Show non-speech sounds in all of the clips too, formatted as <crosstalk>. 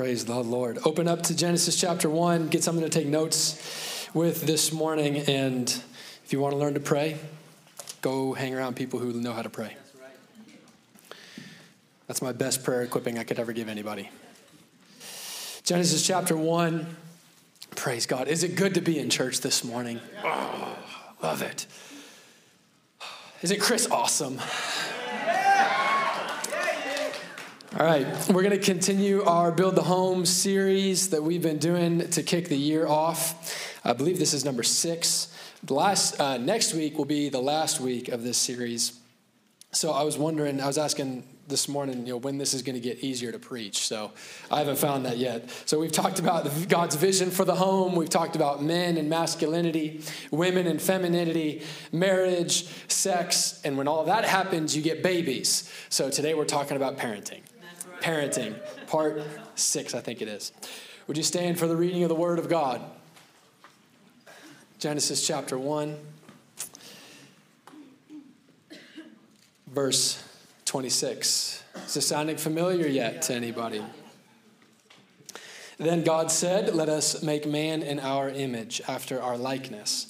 Praise the Lord. Open up to Genesis chapter 1. Get something to take notes with this morning. And if you want to learn to pray, go hang around people who know how to pray. That's my best prayer equipping I could ever give anybody. Genesis chapter 1. Praise God. Is it good to be in church this morning? Oh, love it. Isn't Chris awesome? All right, we're going to continue our Build the Home series that we've been doing to kick the year off. I believe this is number six. The last uh, next week will be the last week of this series. So I was wondering, I was asking this morning, you know, when this is going to get easier to preach. So I haven't found that yet. So we've talked about God's vision for the home. We've talked about men and masculinity, women and femininity, marriage, sex, and when all that happens, you get babies. So today we're talking about parenting parenting, part six, I think it is. Would you stand for the reading of the Word of God? Genesis chapter 1, verse 26. Is this sounding familiar yet to anybody? Then God said, Let us make man in our image, after our likeness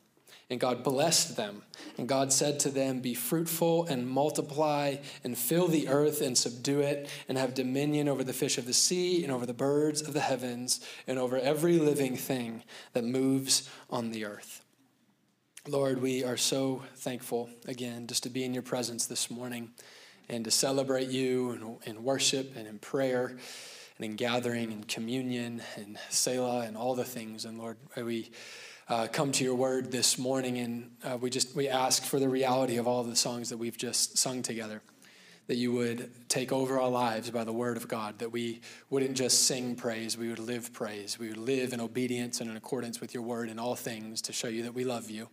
And God blessed them. And God said to them, Be fruitful and multiply and fill the earth and subdue it and have dominion over the fish of the sea and over the birds of the heavens and over every living thing that moves on the earth. Lord, we are so thankful again just to be in your presence this morning and to celebrate you in, in worship and in prayer and in gathering and communion and Selah and all the things. And Lord, we uh, come to your word this morning, and uh, we just we ask for the reality of all the songs that we've just sung together. That you would take over our lives by the word of God, that we wouldn't just sing praise, we would live praise. We would live in obedience and in accordance with your word in all things to show you that we love you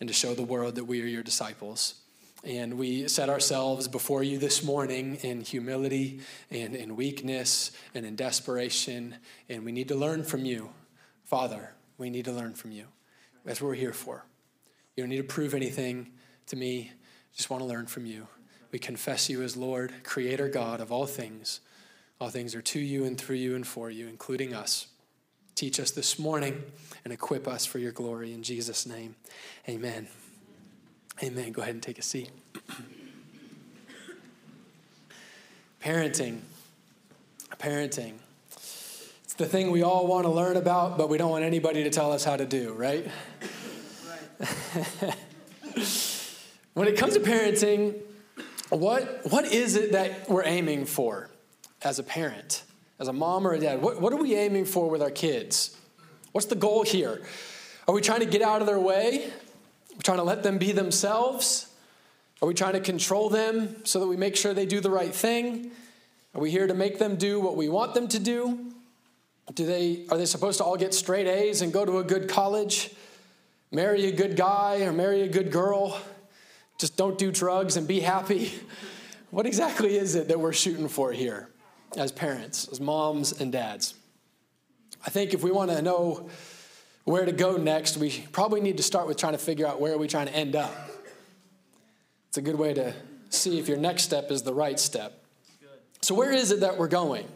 and to show the world that we are your disciples. And we set ourselves before you this morning in humility and in weakness and in desperation. And we need to learn from you, Father. We need to learn from you. That's what we're here for. You don't need to prove anything to me. Just want to learn from you. We confess you as Lord, Creator God of all things. All things are to you and through you and for you, including us. Teach us this morning and equip us for your glory. In Jesus' name, amen. Amen. Go ahead and take a seat. <clears throat> Parenting. Parenting the thing we all want to learn about, but we don't want anybody to tell us how to do, right? right. <laughs> when it comes to parenting, what, what is it that we're aiming for as a parent, as a mom or a dad? What, what are we aiming for with our kids? What's the goal here? Are we trying to get out of their way? Are we trying to let them be themselves? Are we trying to control them so that we make sure they do the right thing? Are we here to make them do what we want them to do? Do they, are they supposed to all get straight A's and go to a good college? Marry a good guy or marry a good girl? Just don't do drugs and be happy? <laughs> What exactly is it that we're shooting for here as parents, as moms and dads? I think if we want to know where to go next, we probably need to start with trying to figure out where are we trying to end up. It's a good way to see if your next step is the right step. So, where is it that we're going?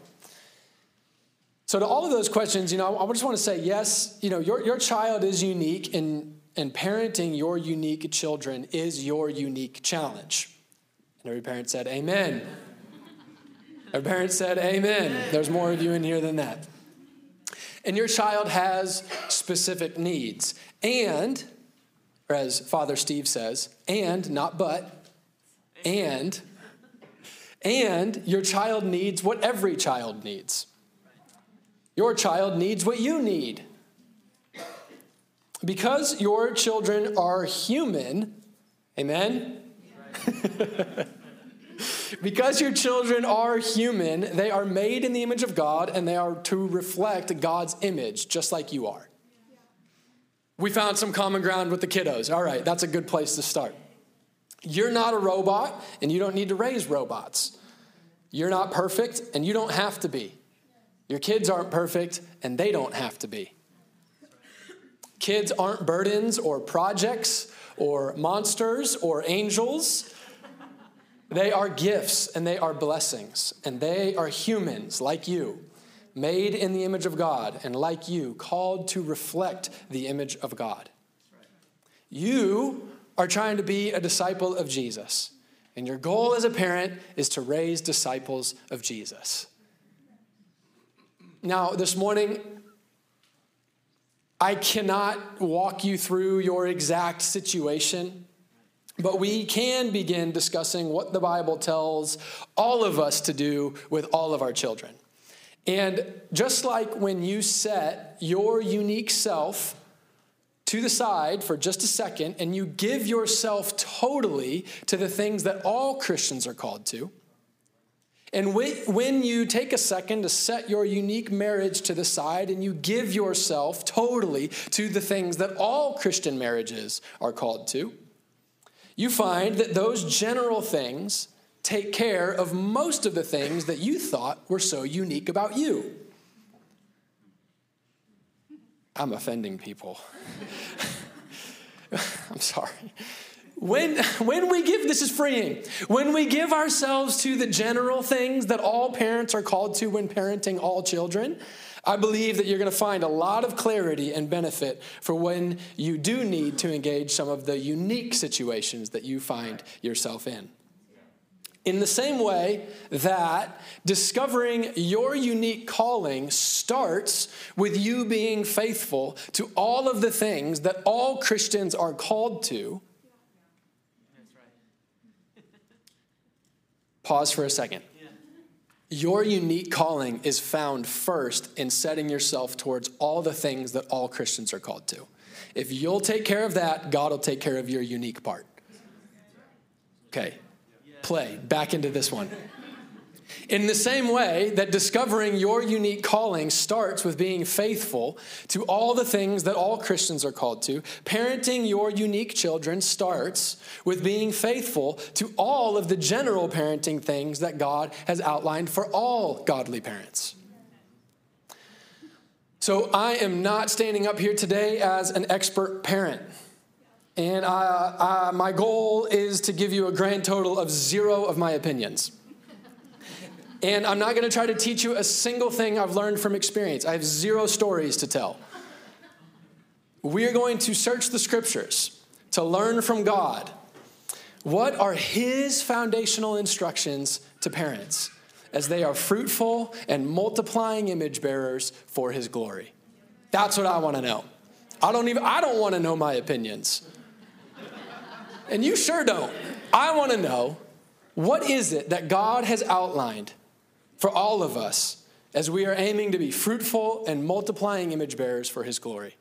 So, to all of those questions, you know, I just want to say yes, you know, your, your child is unique, and, and parenting your unique children is your unique challenge. And every parent said, Amen. every parent said, Amen. There's more of you in here than that. And your child has specific needs. And, or as Father Steve says, and, not but, and, and your child needs what every child needs. Your child needs what you need. Because your children are human, amen? <laughs> because your children are human, they are made in the image of God and they are to reflect God's image, just like you are. We found some common ground with the kiddos. All right, that's a good place to start. You're not a robot and you don't need to raise robots. You're not perfect, and you don't have to be. Your kids aren't perfect, and they don't have to be. Kids aren't burdens or projects or monsters or angels. They are gifts and they are blessings, and they are humans like you, made in the image of God, and like you, called to reflect the image of God. You are trying to be a disciple of Jesus, and your goal as a parent is to raise disciples of Jesus. Now, this morning, I cannot walk you through your exact situation. But we can begin discussing what the Bible tells all of us to do with all of our children. And just like when you set your unique self to the side for just a second and you give yourself totally to the things that all Christians are called to, and when you take a second to set your unique marriage to the side and you give yourself totally to the things that all Christian marriages are called to, you find that those general things take care of most of the things that you thought were so unique about you. I'm offending people. <laughs> I'm sorry. When, <laughs> when we give, this is freeing. When we give ourselves to the general things that all parents are called to when parenting all children, I believe that you're going to find a lot of clarity and benefit for when you do need to engage some of the unique situations that you find yourself in. In the same way that discovering your unique calling starts with you being faithful to all of the things that all Christians are called to. Pause for a second. Your unique calling is found first in setting yourself towards all the things that all Christians are called to. If you'll take care of that, God will take care of your unique part. Okay, play back into this one. In the same way that discovering your unique calling starts with being faithful to all the things that all Christians are called to, parenting your unique children starts with being faithful to all of the general parenting things that God has outlined for all godly parents. So I am not standing up here today as an expert parent. And I, I, my goal is to give you a grand total of zero of my opinions. And I'm not going to try to teach you a single thing I've learned from experience. I have zero stories to tell. We are going to search the scriptures to learn from God. What are His foundational instructions to parents as they are fruitful and multiplying image bearers for His glory? That's what I want to know. I don't even I don't want to know my opinions. And you sure don't. I want to know what is it that God has outlined for all of us as we are aiming to be fruitful and multiplying image bearers for his glory.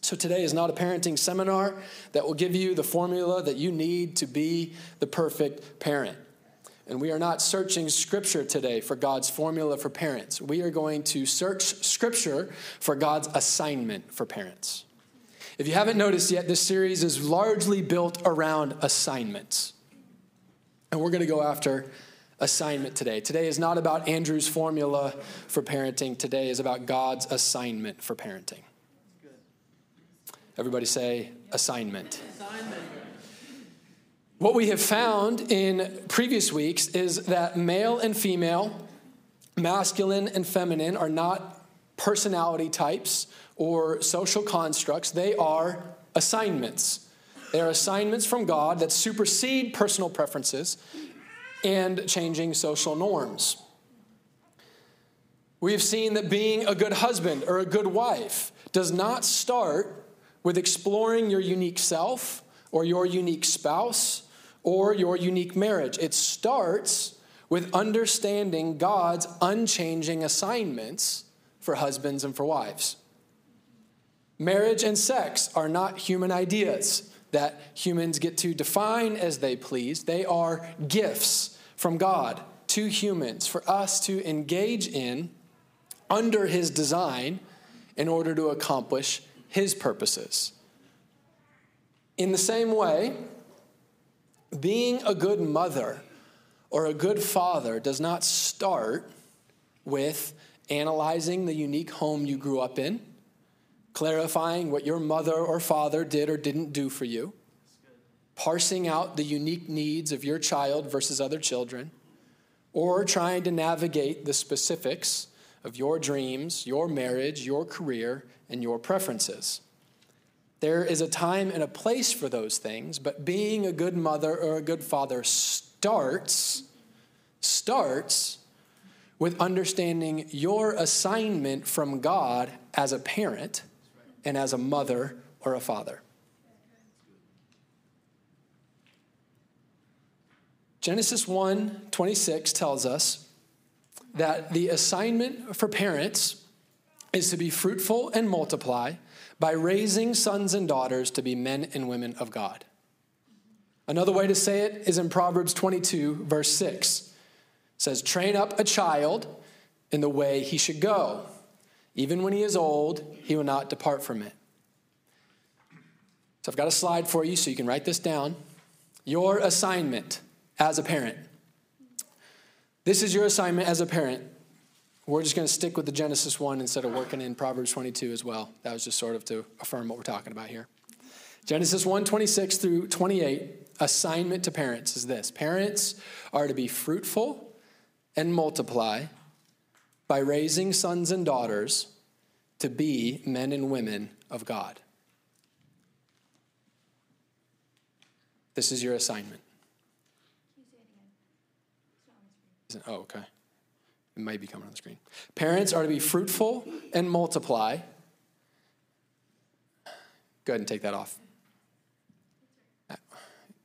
So, today is not a parenting seminar that will give you the formula that you need to be the perfect parent. And we are not searching scripture today for God's formula for parents. We are going to search scripture for God's assignment for parents. If you haven't noticed yet, this series is largely built around assignments. And we're going to go after assignment today. Today is not about Andrew's formula for parenting. Today is about God's assignment for parenting. Everybody say assignment. assignment. What we have found in previous weeks is that male and female, masculine and feminine, are not personality types or social constructs, they are assignments. They are assignments from God that supersede personal preferences and changing social norms. We have seen that being a good husband or a good wife does not start with exploring your unique self or your unique spouse or your unique marriage. It starts with understanding God's unchanging assignments for husbands and for wives. Marriage and sex are not human ideas that humans get to define as they please, they are gifts from God to humans for us to engage in under His design in order to accomplish His purposes. In the same way, being a good mother or a good father does not start with analyzing the unique home you grew up in, clarifying what your mother or father did or didn't do for you, parsing out the unique needs of your child versus other children, or trying to navigate the specifics of your dreams, your marriage, your career, and your preferences. There is a time and a place for those things, but being a good mother or a good father starts starts with understanding your assignment from God as a parent and as a mother or a father. Genesis 1 26 tells us that the assignment for parents is to be fruitful and multiply by raising sons and daughters to be men and women of God. Another way to say it is in Proverbs 22, verse 6. It says, Train up a child in the way he should go. Even when he is old, he will not depart from it. So I've got a slide for you so you can write this down. Your assignment as a parent. This is your assignment as a parent. We're just going to stick with the Genesis 1 instead of working in Proverbs 22 as well. That was just sort of to affirm what we're talking about here. Genesis 1 26 through 28, assignment to parents is this Parents are to be fruitful and multiply by raising sons and daughters to be men and women of God. This is your assignment. Oh, okay. It might be coming on the screen. Parents are to be fruitful and multiply. Go ahead and take that off.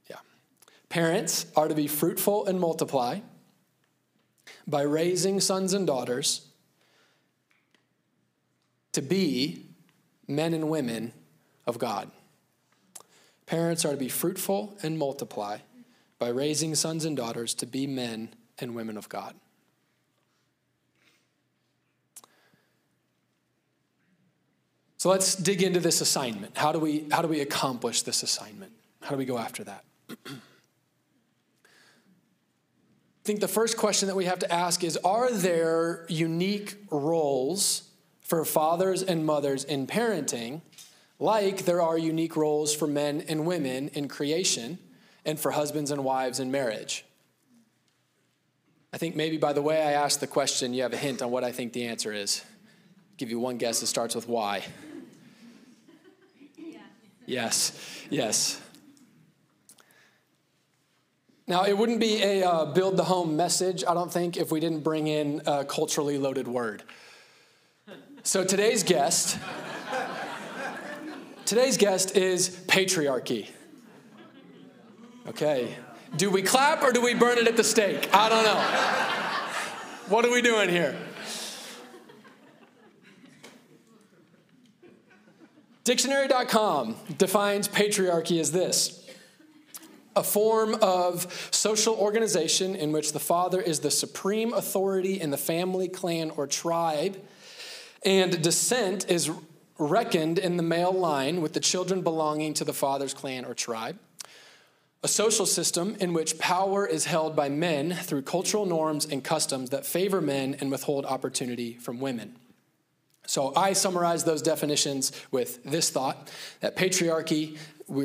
Yeah. Parents are to be fruitful and multiply by raising sons and daughters to be men and women of God. Parents are to be fruitful and multiply by raising sons and daughters to be men and women of God. So let's dig into this assignment. How do we, how do we accomplish this assignment? How do we go after that? I <clears throat> think the first question that we have to ask is Are there unique roles for fathers and mothers in parenting, like there are unique roles for men and women in creation and for husbands and wives in marriage? I think maybe by the way I asked the question, you have a hint on what I think the answer is. I'll give you one guess. It starts with why. Yeah. Yes, yes. Now, it wouldn't be a uh, build the home message, I don't think, if we didn't bring in a culturally loaded word. So today's guest, today's guest is patriarchy. Okay, do we clap or do we burn it at the stake? I don't know. What are we doing here? Dictionary.com defines patriarchy as this a form of social organization in which the father is the supreme authority in the family, clan, or tribe, and descent is reckoned in the male line with the children belonging to the father's clan or tribe a social system in which power is held by men through cultural norms and customs that favor men and withhold opportunity from women. So I summarize those definitions with this thought that patriarchy,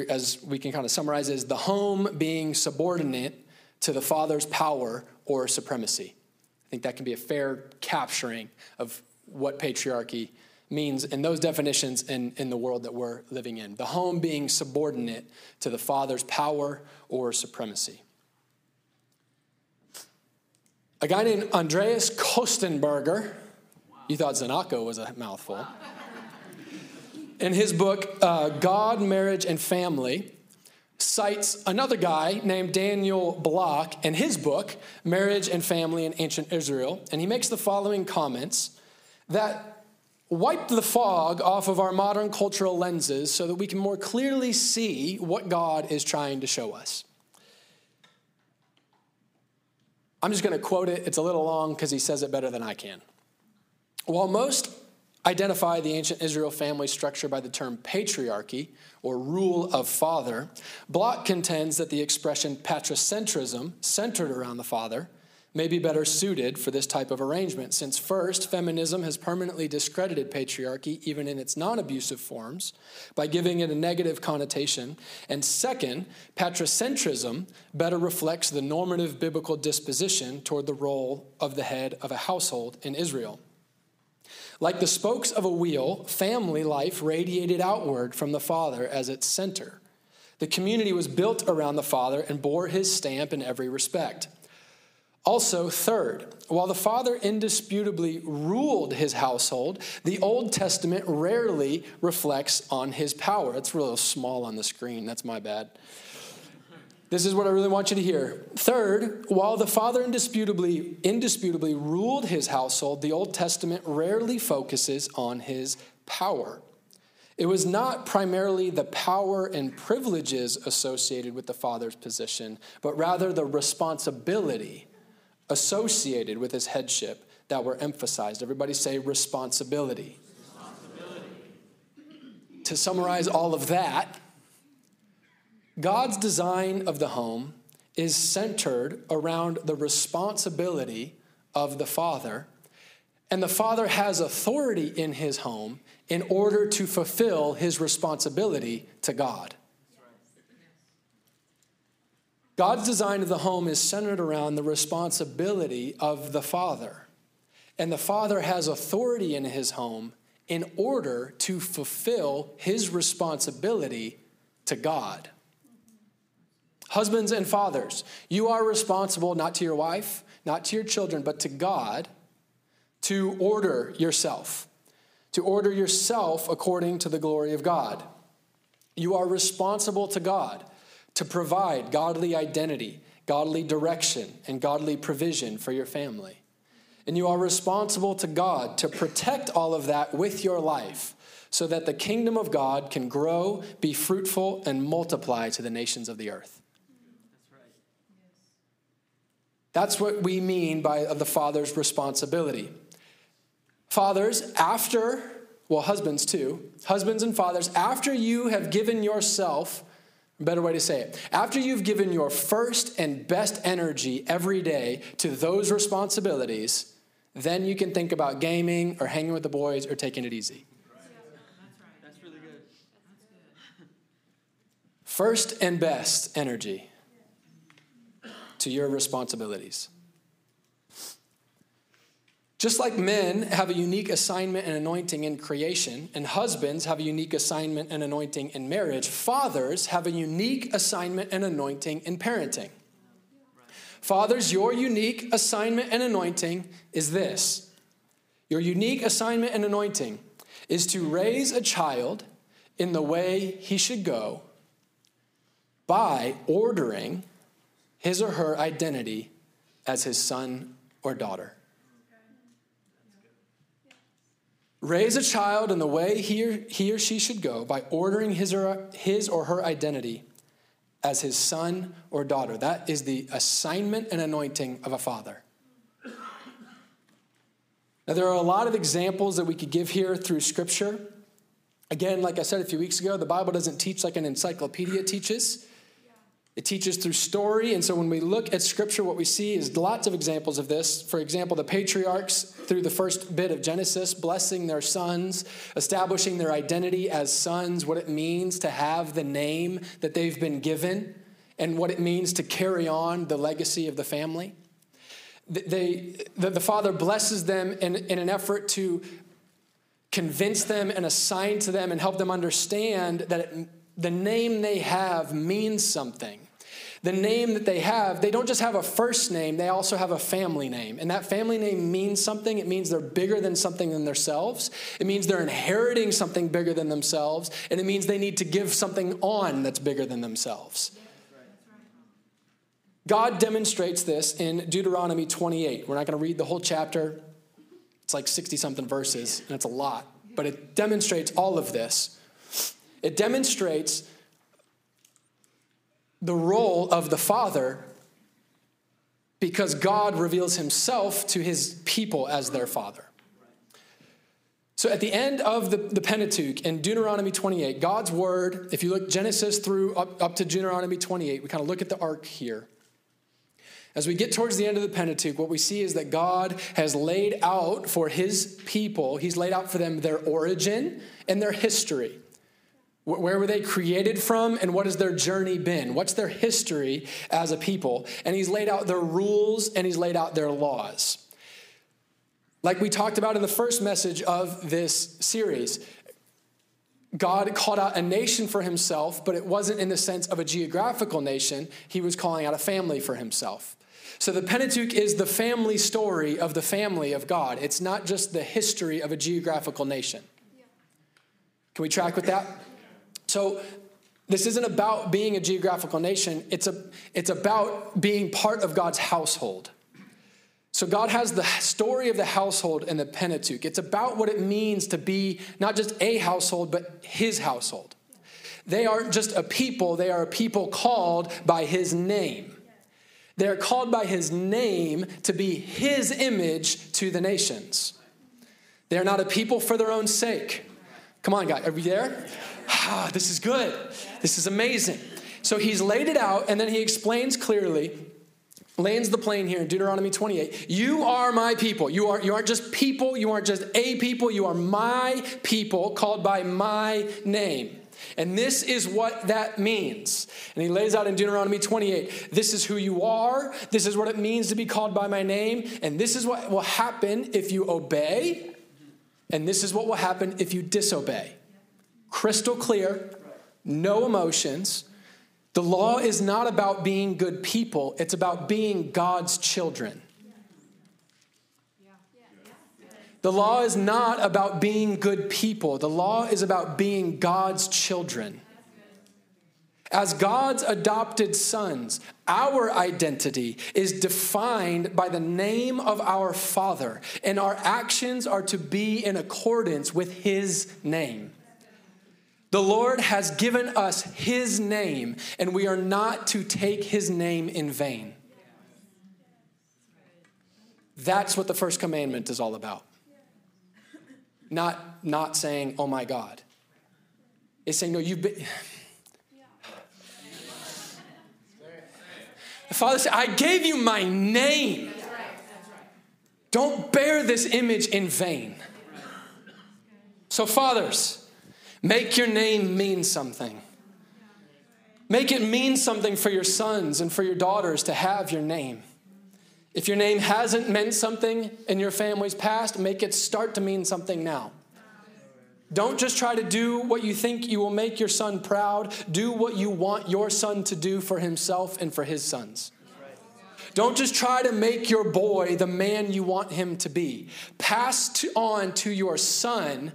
as we can kind of summarize, is the home being subordinate to the father's power or supremacy. I think that can be a fair capturing of what patriarchy means in those definitions in, in the world that we're living in. The home being subordinate to the father's power or supremacy. A guy named Andreas Kostenberger, you thought Zanako was a mouthful. In his book, uh, God, Marriage, and Family, cites another guy named Daniel Block in his book, Marriage and Family in Ancient Israel, and he makes the following comments that wipe the fog off of our modern cultural lenses so that we can more clearly see what God is trying to show us. I'm just going to quote it. It's a little long because he says it better than I can. While most identify the ancient Israel family structure by the term patriarchy or rule of father, Block contends that the expression patricentrism, centered around the father, may be better suited for this type of arrangement, since first, feminism has permanently discredited patriarchy, even in its non abusive forms, by giving it a negative connotation, and second, patricentrism better reflects the normative biblical disposition toward the role of the head of a household in Israel. Like the spokes of a wheel, family life radiated outward from the father as its center. The community was built around the father and bore his stamp in every respect. Also, third, while the father indisputably ruled his household, the Old Testament rarely reflects on his power. It's real small on the screen. That's my bad. This is what I really want you to hear. Third, while the father indisputably, indisputably ruled his household, the Old Testament rarely focuses on his power. It was not primarily the power and privileges associated with the father's position, but rather the responsibility associated with his headship that were emphasized. Everybody say responsibility. responsibility. To summarize all of that, God's design of the home is centered around the responsibility of the father, and the father has authority in his home in order to fulfill his responsibility to God. God's design of the home is centered around the responsibility of the father. And the father has authority in his home in order to fulfill his responsibility to God. Husbands and fathers, you are responsible not to your wife, not to your children, but to God to order yourself, to order yourself according to the glory of God. You are responsible to God to provide godly identity, godly direction, and godly provision for your family. And you are responsible to God to protect all of that with your life so that the kingdom of God can grow, be fruitful, and multiply to the nations of the earth. That's what we mean by the father's responsibility. Fathers, after, well, husbands too, husbands and fathers, after you have given yourself Better way to say it. After you've given your first and best energy every day to those responsibilities, then you can think about gaming or hanging with the boys or taking it easy. That's really good. First and best energy to your responsibilities. Just like men have a unique assignment and anointing in creation, and husbands have a unique assignment and anointing in marriage, fathers have a unique assignment and anointing in parenting. Fathers, your unique assignment and anointing is this your unique assignment and anointing is to raise a child in the way he should go by ordering his or her identity as his son or daughter. Raise a child in the way he or, he or she should go by ordering his or, his or her identity as his son or daughter. That is the assignment and anointing of a father. Now, there are a lot of examples that we could give here through Scripture. Again, like I said a few weeks ago, the Bible doesn't teach like an encyclopedia teaches. It teaches through story. And so when we look at scripture, what we see is lots of examples of this. For example, the patriarchs, through the first bit of Genesis, blessing their sons, establishing their identity as sons, what it means to have the name that they've been given, and what it means to carry on the legacy of the family. They, the, the father blesses them in, in an effort to convince them and assign to them and help them understand that it, the name they have means something the name that they have, they don't just have a first name, they also have a family name. And that family name means something. It means they're bigger than something than themselves. It means they're inheriting something bigger than themselves. And it means they need to give something on that's bigger than themselves. God demonstrates this in Deuteronomy 28. We're not going to read the whole chapter, it's like 60 something verses, and it's a lot. But it demonstrates all of this. It demonstrates the role of the Father because God reveals himself to his people as their Father. So at the end of the, the Pentateuch in Deuteronomy 28, God's word, if you look Genesis through up, up to Deuteronomy 28, we kind of look at the arc here. As we get towards the end of the Pentateuch, what we see is that God has laid out for his people, he's laid out for them their origin and their history. Where were they created from and what has their journey been? What's their history as a people? And he's laid out their rules and he's laid out their laws. Like we talked about in the first message of this series, God called out a nation for himself, but it wasn't in the sense of a geographical nation. He was calling out a family for himself. So the Pentateuch is the family story of the family of God. It's not just the history of a geographical nation. Can we track with that? So this isn't about being a geographical nation, it's, a, it's about being part of God's household. So, God has the story of the household in the Pentateuch. It's about what it means to be not just a household, but his household. They aren't just a people, they are a people called by his name. They are called by his name to be his image to the nations. They are not a people for their own sake. Come on, guys, are we there? Ah, this is good. This is amazing. So he's laid it out, and then he explains clearly lands the plane here in Deuteronomy 28. You are my people. You, are, you aren't just people, you aren't just a people, you are my people called by my name. And this is what that means. And he lays out in Deuteronomy 28 this is who you are, this is what it means to be called by my name, and this is what will happen if you obey, and this is what will happen if you disobey. Crystal clear, no emotions the law is not about being good people, it's about being God's children. The law is not about being good people. The law is about being God's children. As God's adopted sons, our identity is defined by the name of our Father, and our actions are to be in accordance with His name. The Lord has given us His name, and we are not to take His name in vain. That's what the first commandment is all about. Not, not saying, oh my God. It's saying, no, you've been. The Father said, I gave you my name. Don't bear this image in vain. So, fathers, Make your name mean something. Make it mean something for your sons and for your daughters to have your name. If your name hasn't meant something in your family's past, make it start to mean something now. Don't just try to do what you think you will make your son proud. Do what you want your son to do for himself and for his sons. Don't just try to make your boy the man you want him to be. Pass to on to your son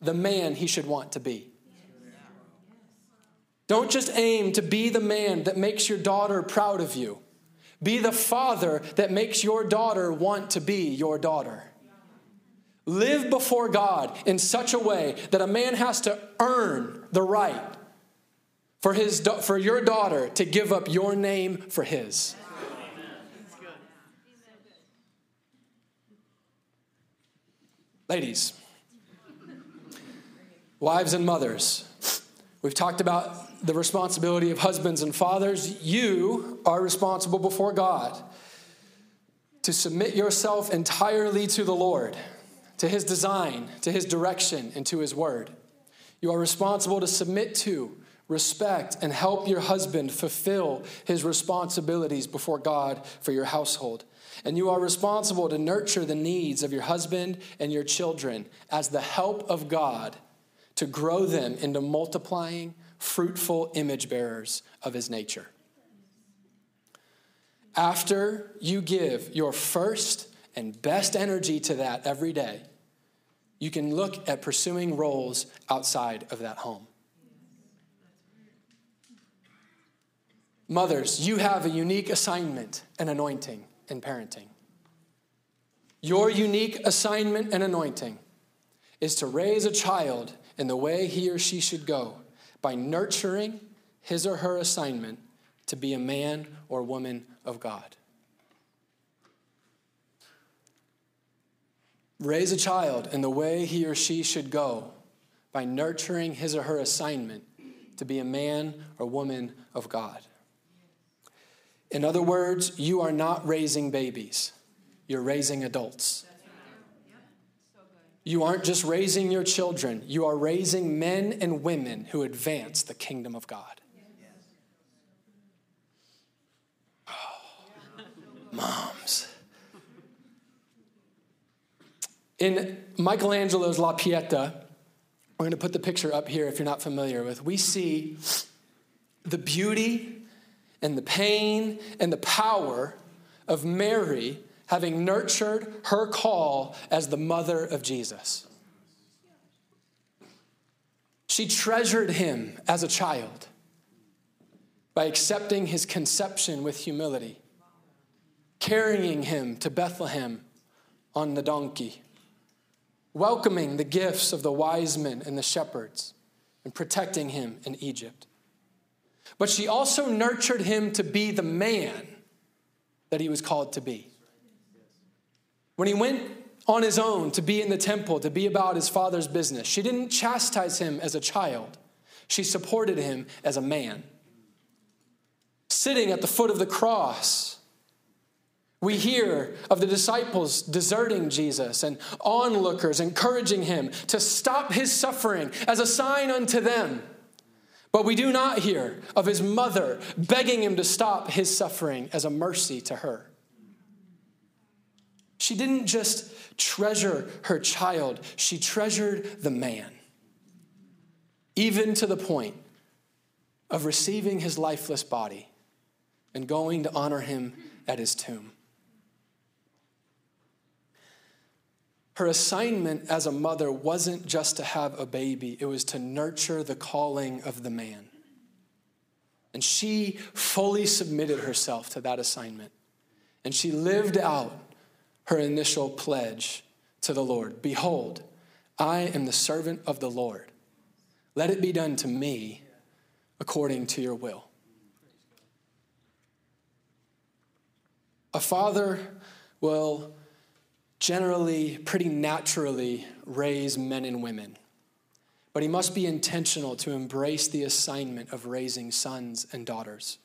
the man he should want to be. Don't just aim to be the man that makes your daughter proud of you. Be the father that makes your daughter want to be your daughter. Live before God in such a way that a man has to earn the right for, his, for your daughter to give up your name for his. Ladies, Wives and mothers, we've talked about the responsibility of husbands and fathers. You are responsible before God to submit yourself entirely to the Lord, to His design, to His direction, and to His word. You are responsible to submit to, respect, and help your husband fulfill his responsibilities before God for your household. And you are responsible to nurture the needs of your husband and your children as the help of God to grow them into multiplying, fruitful image bearers of his nature. After you give your first and best energy to that every day, you can look at pursuing roles outside of that home. Mothers, you have a unique assignment and anointing in parenting. Your unique assignment and anointing is to raise a child in the way he or she should go by nurturing his or her assignment to be a man or woman of God. raise a child in the way he or she should go by nurturing his or her assignment to be a man or woman of God. In other words, you are not raising babies, you're raising adults. You aren't just raising your children, you are raising men and women who advance the kingdom of God. Oh, moms. In Michelangelo's La Pieta, we're going to put the picture up here if you're not familiar with, we see the beauty and the pain and the power of Mary having nurtured her call as the mother of Jesus. She treasured him as a child by accepting his conception with humility, carrying him to Bethlehem on the donkey, welcoming the gifts of the wise men and the shepherds, and protecting him in Egypt. But she also nurtured him to be the man that he was called to be. When he went on his own to be in the temple, to be about his father's business, she didn't chastise him as a child, she supported him as a man. Sitting at the foot of the cross, we hear of the disciples deserting Jesus and onlookers encouraging him to stop his suffering as a sign unto them. But we do not hear of his mother begging him to stop his suffering as a mercy to her. She didn't just treasure her child, she treasured the man, even to the point of receiving his lifeless body and going to honor him at his tomb. Her assignment as a mother wasn't just to have a baby, it was to nurture the calling of the man. And she fully submitted herself to that assignment. And she lived out her initial pledge to the Lord Behold, I am the servant of the Lord. Let it be done to me according to your will. A father will generally, pretty naturally, raise men and women. But he must be intentional to embrace the assignment of raising sons and daughters.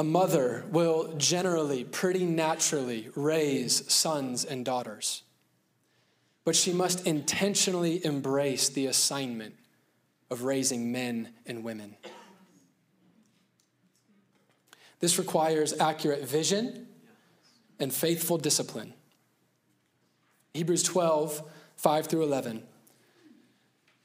A mother will generally, pretty naturally, raise sons and daughters. But she must intentionally embrace the assignment of raising men and women. This requires accurate vision and faithful discipline. Hebrews 12, 5 through 11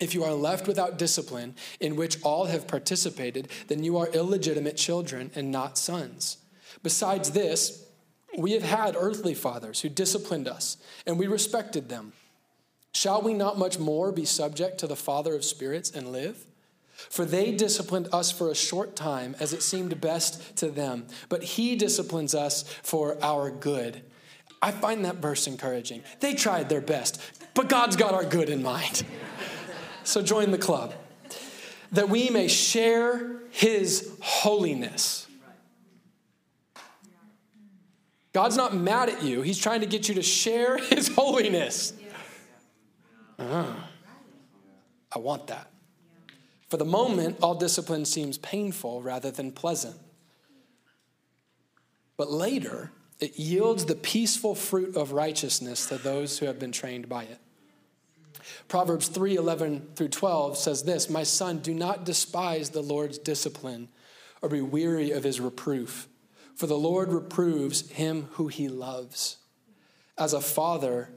If you are left without discipline, in which all have participated, then you are illegitimate children and not sons. Besides this, we have had earthly fathers who disciplined us, and we respected them. Shall we not much more be subject to the Father of spirits and live? For they disciplined us for a short time as it seemed best to them, but He disciplines us for our good. I find that verse encouraging. They tried their best, but God's got our good in mind. <laughs> So join the club. That we may share his holiness. God's not mad at you, he's trying to get you to share his holiness. Uh-huh. I want that. For the moment, all discipline seems painful rather than pleasant. But later, it yields the peaceful fruit of righteousness to those who have been trained by it. Proverbs 3 11 through 12 says this My son, do not despise the Lord's discipline or be weary of his reproof, for the Lord reproves him who he loves, as a father,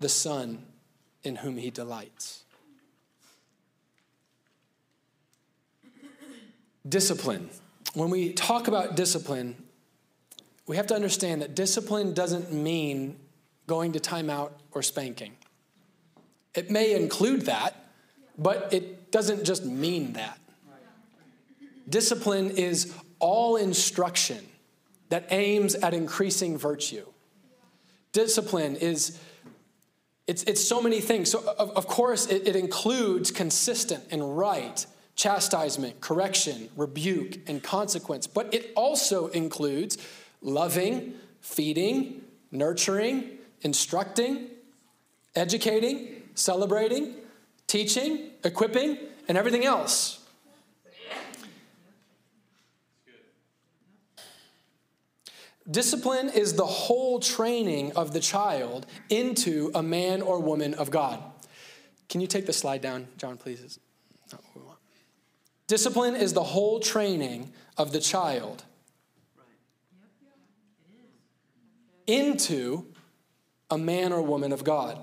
the son in whom he delights. Discipline. When we talk about discipline, we have to understand that discipline doesn't mean going to timeout, or spanking. It may include that, but it doesn't just mean that. Discipline is all instruction that aims at increasing virtue. Discipline is it's, it's so many things. So, of, of course, it, it includes consistent and right chastisement, correction, rebuke, and consequence. But it also includes loving, feeding, nurturing, instructing, educating, celebrating, teaching, equipping, and everything else. Discipline is the whole training of the child into a man or woman of God. Can you take the slide down, John, please? Discipline is the whole training of the child into a man or woman of God.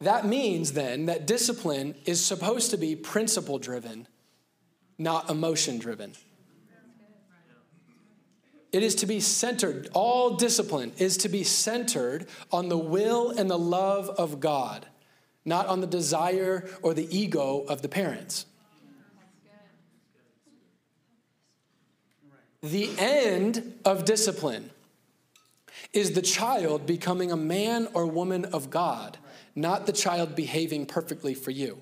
That means then that discipline is supposed to be principle driven, not emotion driven. It is to be centered, all discipline is to be centered on the will and the love of God, not on the desire or the ego of the parents. The end of discipline is the child becoming a man or woman of God, not the child behaving perfectly for you.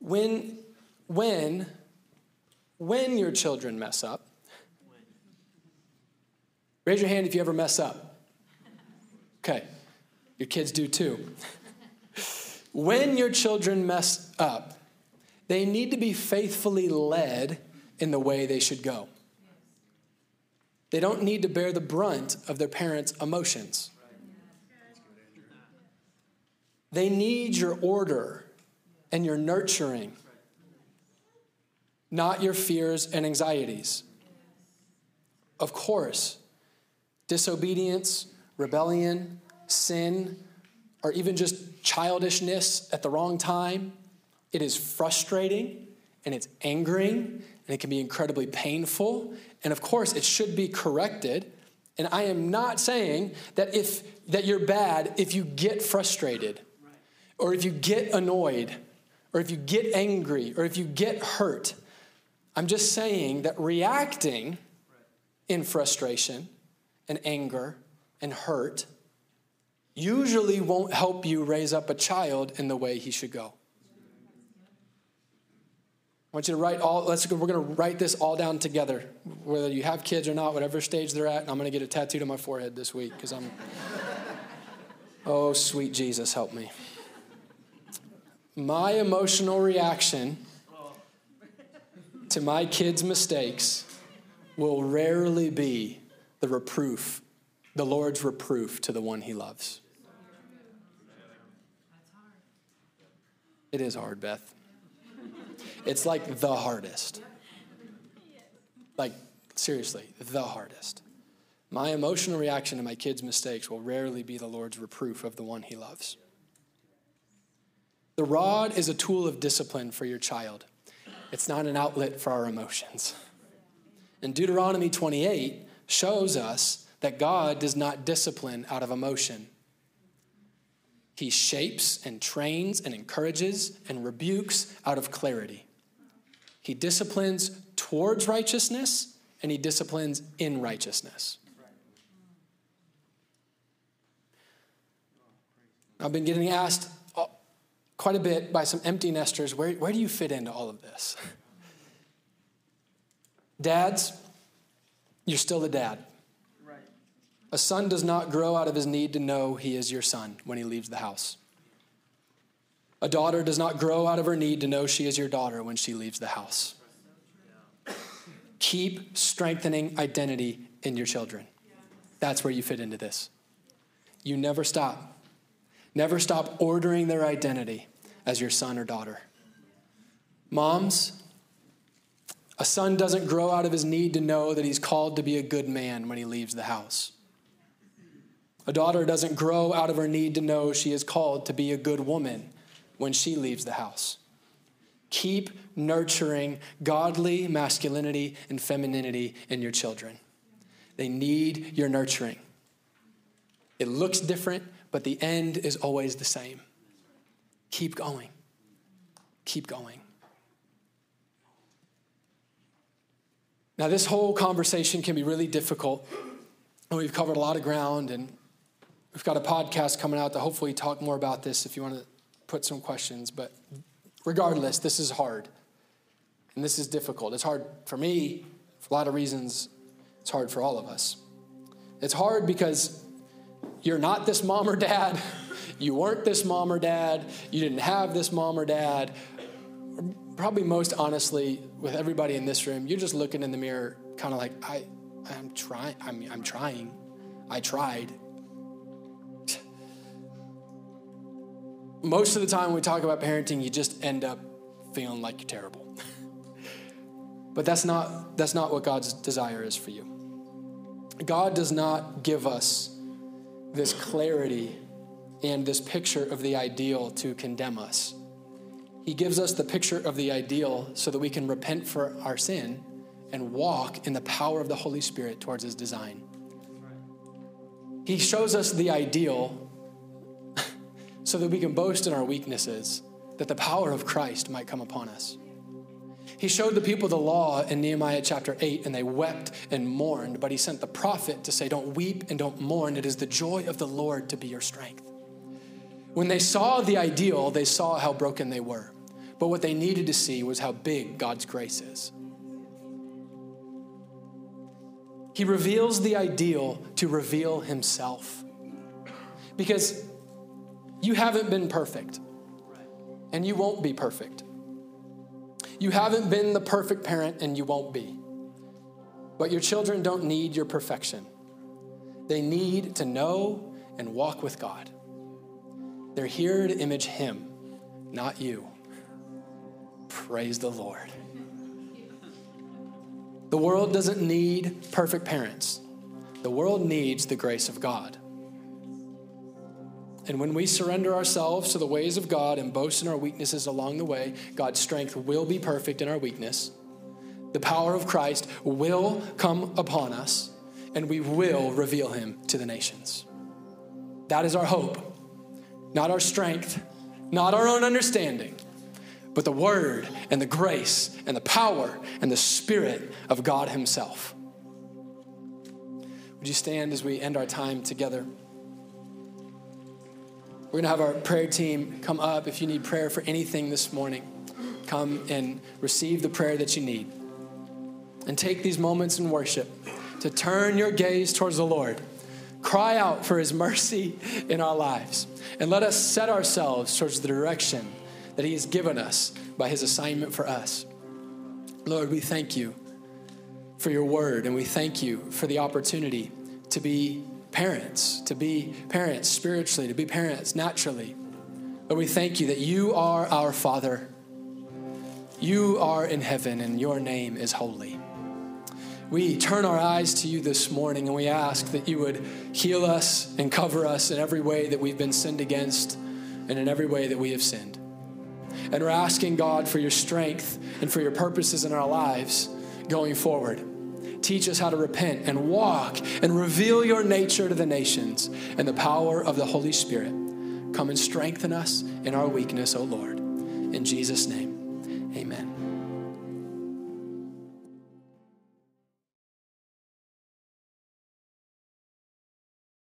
When, when when your children mess up. Raise your hand if you ever mess up. Okay, your kids do too. when your children mess up, they need to be faithfully led in the way they should go. They don't need to bear the brunt of their parents' emotions. They need your order and your nurturing not your fears and anxieties. Of course, disobedience, rebellion, sin, or even just childishness at the wrong time, it is frustrating and it's angering and it can be incredibly painful. And of course, it should be corrected. And I am not saying that if that you're bad if you get frustrated or if you get annoyed or if you get angry or if you get hurt. I'm just saying that reacting in frustration and anger and hurt usually won't help you raise up a child in the way he should go. I want you to write all, let's, we're going to write this all down together, whether you have kids or not, whatever stage they're at. And I'm going to get a tattooed on my forehead this week because I'm, <laughs> oh, sweet Jesus, help me. My emotional reaction to my kids' mistakes will rarely be the reproof, the Lord's reproof to the one he loves. It is hard, Beth. It's like the hardest. Like, seriously, the hardest. My emotional reaction to my kids' mistakes will rarely be the Lord's reproof of the one he loves. The rod is a tool of discipline for your child. It's not an outlet for our emotions. And Deuteronomy 28 shows us that God does not discipline out of emotion. He shapes and trains and encourages and rebukes out of clarity. He disciplines towards righteousness and he disciplines in righteousness. I've been getting asked uh, quite a bit by some empty nesters where, where do you fit into all of this? <laughs> Dads, you're still a dad. Right. A son does not grow out of his need to know he is your son when he leaves the house. A daughter does not grow out of her need to know she is your daughter when she leaves the house. Keep strengthening identity in your children. That's where you fit into this. You never stop. Never stop ordering their identity as your son or daughter. Moms, a son doesn't grow out of his need to know that he's called to be a good man when he leaves the house. A daughter doesn't grow out of her need to know she is called to be a good woman when she leaves the house. Keep nurturing godly masculinity and femininity in your children. They need your nurturing. It looks different, but the end is always the same. Keep going. Keep going. Now, this whole conversation can be really difficult, we've covered a lot of ground, and we've got a podcast coming out to hopefully talk more about this if you want to put some questions. But regardless, this is hard, and this is difficult. It's hard for me for a lot of reasons, it's hard for all of us. It's hard because you're not this mom or dad. <laughs> You weren't this mom or dad. You didn't have this mom or dad. Probably most honestly, with everybody in this room, you're just looking in the mirror, kind of like, I, I'm trying. I'm, I'm trying. I tried. Most of the time, when we talk about parenting, you just end up feeling like you're terrible. <laughs> but that's not that's not what God's desire is for you. God does not give us this clarity and this picture of the ideal to condemn us. He gives us the picture of the ideal so that we can repent for our sin and walk in the power of the Holy Spirit towards His design. He shows us the ideal so that we can boast in our weaknesses, that the power of Christ might come upon us. He showed the people the law in Nehemiah chapter 8, and they wept and mourned. But he sent the prophet to say, Don't weep and don't mourn. It is the joy of the Lord to be your strength. When they saw the ideal, they saw how broken they were. But what they needed to see was how big God's grace is. He reveals the ideal to reveal himself. Because you haven't been perfect, and you won't be perfect. You haven't been the perfect parent and you won't be. But your children don't need your perfection. They need to know and walk with God. They're here to image Him, not you. Praise the Lord. The world doesn't need perfect parents, the world needs the grace of God. And when we surrender ourselves to the ways of God and boast in our weaknesses along the way, God's strength will be perfect in our weakness. The power of Christ will come upon us, and we will reveal him to the nations. That is our hope, not our strength, not our own understanding, but the word and the grace and the power and the spirit of God himself. Would you stand as we end our time together? We're going to have our prayer team come up. If you need prayer for anything this morning, come and receive the prayer that you need. And take these moments in worship to turn your gaze towards the Lord. Cry out for his mercy in our lives. And let us set ourselves towards the direction that he has given us by his assignment for us. Lord, we thank you for your word, and we thank you for the opportunity to be parents, to be parents spiritually, to be parents naturally. Lord, we thank you that you are our Father. You are in heaven, and your name is holy. We turn our eyes to you this morning and we ask that you would heal us and cover us in every way that we've been sinned against and in every way that we have sinned. And we're asking God for your strength and for your purposes in our lives going forward. Teach us how to repent and walk and reveal your nature to the nations and the power of the Holy Spirit. Come and strengthen us in our weakness, O Lord. In Jesus' name, amen.